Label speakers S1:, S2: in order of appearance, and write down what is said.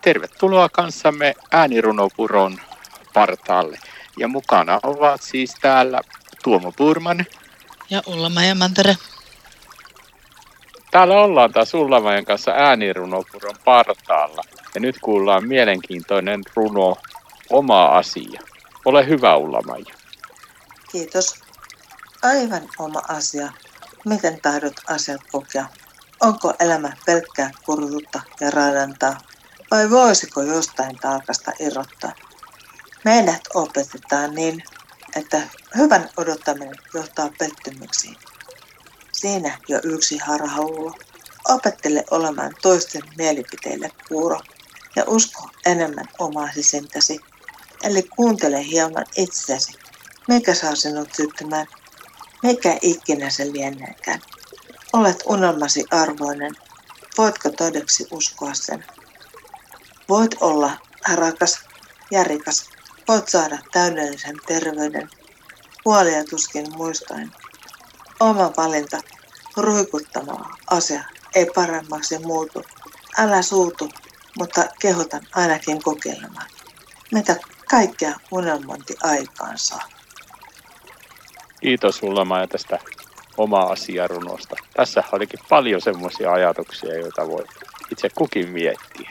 S1: Tervetuloa kanssamme äänirunopuron partaalle. Ja mukana ovat siis täällä Tuomo Purman.
S2: Ja Ulla Mantere.
S1: Täällä ollaan taas Ullamajan kanssa äänirunopuron partaalla. Ja nyt kuullaan mielenkiintoinen runo Oma asia. Ole hyvä Ullamaja.
S3: Kiitos. Aivan oma asia. Miten tahdot asiat kokea? Onko elämä pelkkää kurjuutta ja raadantaa? Vai voisiko jostain taakasta irrottaa? Meidät opetetaan niin, että hyvän odottaminen johtaa pettymyksiin. Siinä jo yksi harhaulo. Opettele olemaan toisten mielipiteille kuuro ja usko enemmän omaa sisintäsi. Eli kuuntele hieman itsesi. Mikä saa sinut syttymään? Mikä ikinä se lieneekään? Olet unelmasi arvoinen. Voitko todeksi uskoa sen? Voit olla rakas ja rikas. Voit saada täydellisen terveyden. Huolia tuskin muistaen. Oma valinta, ruikuttama asia, ei paremmaksi muutu. Älä suutu, mutta kehotan ainakin kokeilemaan. Mitä kaikkea unelmointi aikaan saa.
S1: Kiitos sulla Maja tästä omaa asiarunosta. Tässä olikin paljon semmoisia ajatuksia, joita voi itse kukin miettiä.